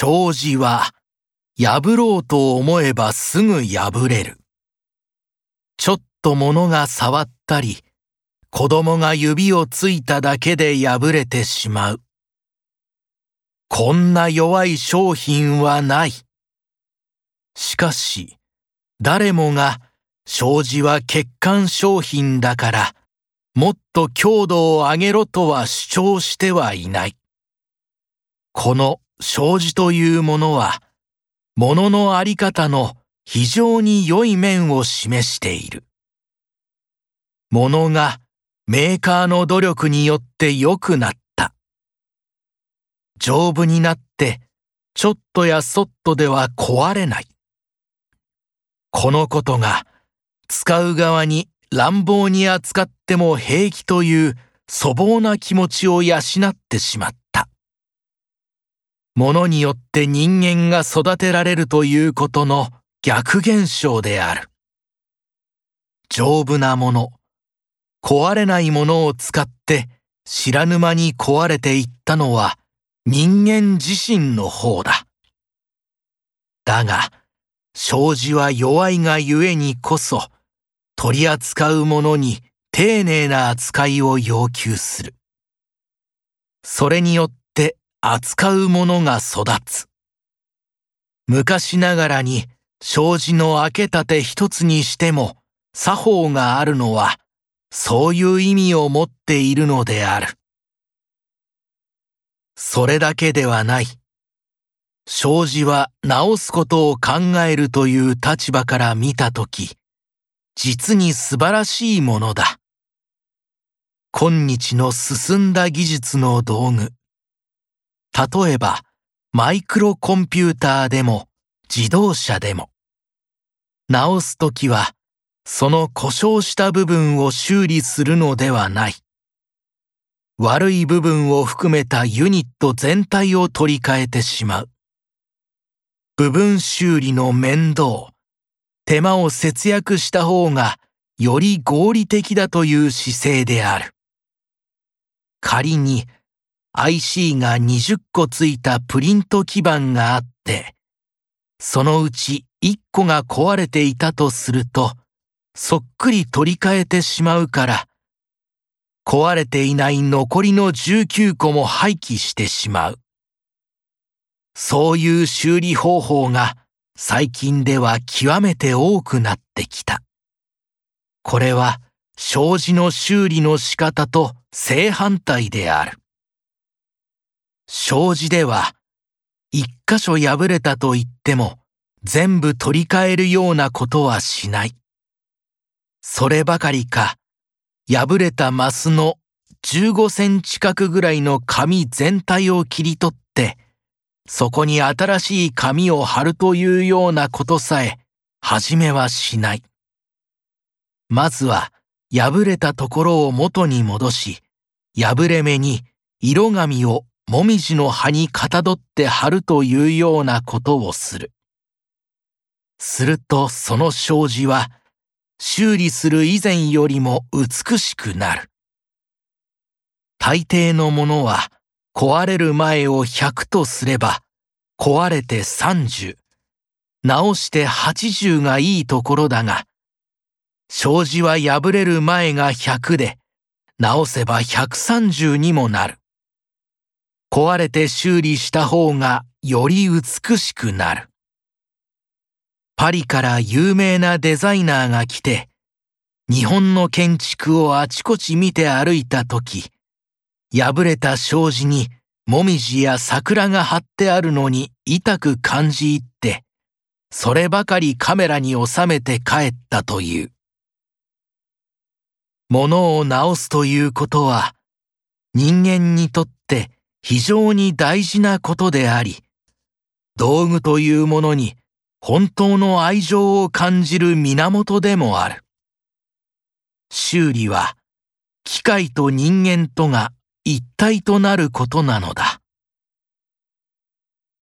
障子は破ろうと思えばすぐ破れる。ちょっと物が触ったり、子供が指をついただけで破れてしまう。こんな弱い商品はない。しかし、誰もが障子は欠陥商品だから、もっと強度を上げろとは主張してはいない。この障子というものは、もののあり方の非常に良い面を示している。ものがメーカーの努力によって良くなった。丈夫になって、ちょっとやそっとでは壊れない。このことが、使う側に乱暴に扱っても平気という粗暴な気持ちを養ってしまった。ものによって人間が育てられるということの逆現象である。丈夫なもの、壊れないものを使って知らぬ間に壊れていったのは人間自身の方だ。だが、障子は弱いがゆえにこそ、取り扱うものに丁寧な扱いを要求する。それによって扱うものが育つ。昔ながらに障子の開け立て一つにしても作法があるのはそういう意味を持っているのである。それだけではない。障子は直すことを考えるという立場から見たとき、実に素晴らしいものだ。今日の進んだ技術の道具。例えば、マイクロコンピューターでも自動車でも。直すときは、その故障した部分を修理するのではない。悪い部分を含めたユニット全体を取り替えてしまう。部分修理の面倒、手間を節約した方がより合理的だという姿勢である。仮に IC が20個ついたプリント基板があって、そのうち1個が壊れていたとすると、そっくり取り替えてしまうから、壊れていない残りの19個も廃棄してしまう。そういう修理方法が最近では極めて多くなってきた。これは障子の修理の仕方と正反対である。障子では一箇所破れたと言っても全部取り替えるようなことはしない。そればかりか、破れたマスの15センチ角ぐらいの紙全体を切り取って、そこに新しい紙を貼るというようなことさえ、はじめはしない。まずは、破れたところを元に戻し、破れ目に色紙をもみじの葉にかたどって貼るというようなことをする。するとその障子は修理する以前よりも美しくなる。大抵のものは壊れる前を100とすれば壊れて30、直して80がいいところだが、障子は破れる前が100で直せば130にもなる。壊れて修理した方がより美しくなる。パリから有名なデザイナーが来て、日本の建築をあちこち見て歩いた時、破れた障子にもみじや桜が貼ってあるのに痛く感じ入って、そればかりカメラに収めて帰ったという。物を直すということは、人間にとって非常に大事なことであり、道具というものに本当の愛情を感じる源でもある。修理は機械と人間とが一体となることなのだ。